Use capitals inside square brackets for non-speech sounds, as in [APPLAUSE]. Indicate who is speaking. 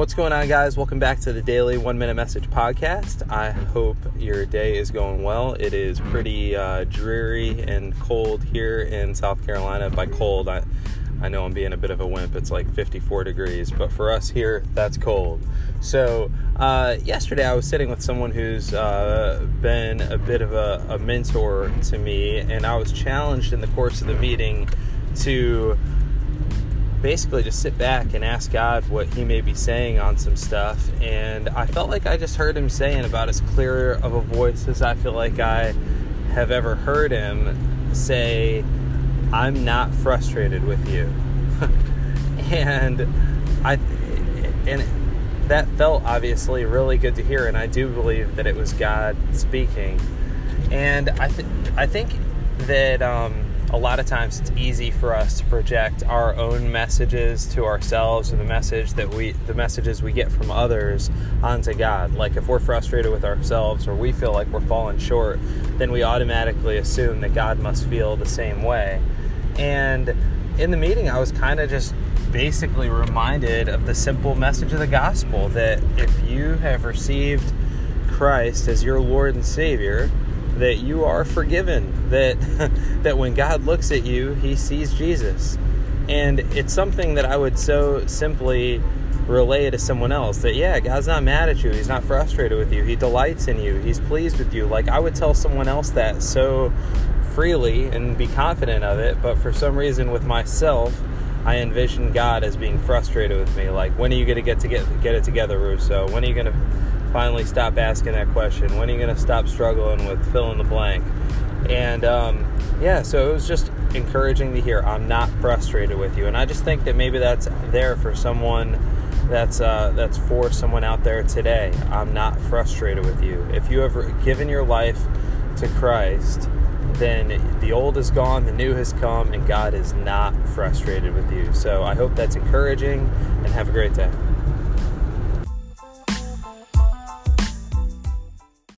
Speaker 1: What's going on, guys? Welcome back to the Daily One Minute Message Podcast. I hope your day is going well. It is pretty uh, dreary and cold here in South Carolina. By cold, I, I know I'm being a bit of a wimp. It's like 54 degrees, but for us here, that's cold. So, uh, yesterday I was sitting with someone who's uh, been a bit of a, a mentor to me, and I was challenged in the course of the meeting to basically just sit back and ask God what He may be saying on some stuff. And I felt like I just heard Him saying about as clear of a voice as I feel like I have ever heard Him say, I'm not frustrated with you. [LAUGHS] and I, and that felt obviously really good to hear. And I do believe that it was God speaking. And I, th- I think that, um, a lot of times it's easy for us to project our own messages to ourselves or the message that we the messages we get from others onto God. Like if we're frustrated with ourselves or we feel like we're falling short, then we automatically assume that God must feel the same way. And in the meeting I was kind of just basically reminded of the simple message of the gospel that if you have received Christ as your Lord and Savior, that you are forgiven that [LAUGHS] that when God looks at you he sees Jesus. And it's something that I would so simply relay to someone else that yeah God's not mad at you. He's not frustrated with you. He delights in you. He's pleased with you. Like I would tell someone else that so freely and be confident of it but for some reason with myself I envision God as being frustrated with me. Like when are you going to get to get get it together Russo? When are you going to finally stop asking that question? When are you going to stop struggling with fill in the blank? And um, yeah, so it was just encouraging to hear I'm not frustrated with you, and I just think that maybe that's there for someone that's uh, that's for someone out there today. I'm not frustrated with you. If you have given your life to Christ, then the old is gone, the new has come, and God is not frustrated with you. So I hope that's encouraging, and have a great day.